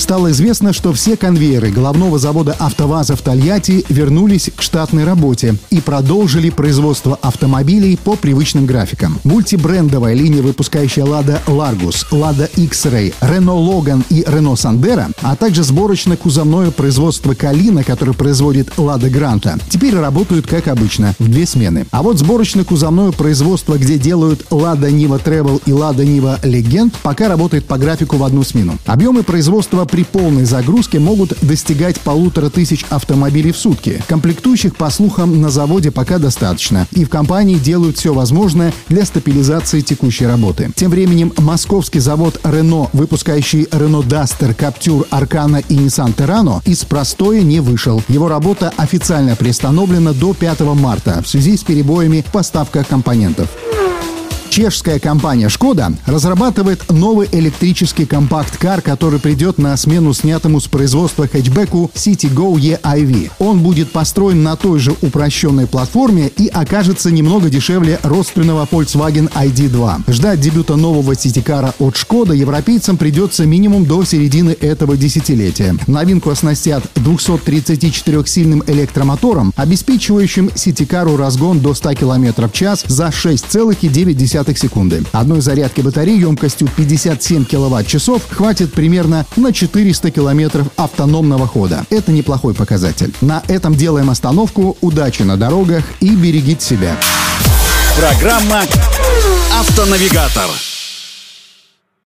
Стало известно, что все конвейеры головного завода «АвтоВАЗа» в Тольятти вернулись к штатной работе и продолжили производство автомобилей по привычным графикам. Мультибрендовая линия, выпускающая «Лада Ларгус», «Лада X-Ray», «Рено Логан» и «Рено Сандера», а также сборочно-кузовное производство «Калина», которое производит «Лада Гранта», теперь работают как обычно, в две смены. А вот сборочно-кузовное производство, где делают «Лада Нива Travel» и «Лада Нива Легенд», пока работает по графику в одну смену. Объемы производства при полной загрузке могут достигать полутора тысяч автомобилей в сутки. Комплектующих, по слухам, на заводе пока достаточно. И в компании делают все возможное для стабилизации текущей работы. Тем временем московский завод Renault, выпускающий Renault Duster, Captur, Arcana и Nissan Terrano, из простоя не вышел. Его работа официально приостановлена до 5 марта в связи с перебоями в поставках компонентов. Чешская компания «Шкода» разрабатывает новый электрический компакт-кар, который придет на смену снятому с производства хэтчбеку Citigo e-iV. Он будет построен на той же упрощенной платформе и окажется немного дешевле родственного Volkswagen ID2. Ждать дебюта нового ситикара от «Шкода» европейцам придется минимум до середины этого десятилетия. Новинку оснастят 234-сильным электромотором, обеспечивающим ситикару разгон до 100 км в час за 6,9 секунды. Одной зарядки батареи емкостью 57 киловатт-часов хватит примерно на 400 километров автономного хода. Это неплохой показатель. На этом делаем остановку. Удачи на дорогах и берегите себя. Программа «Автонавигатор».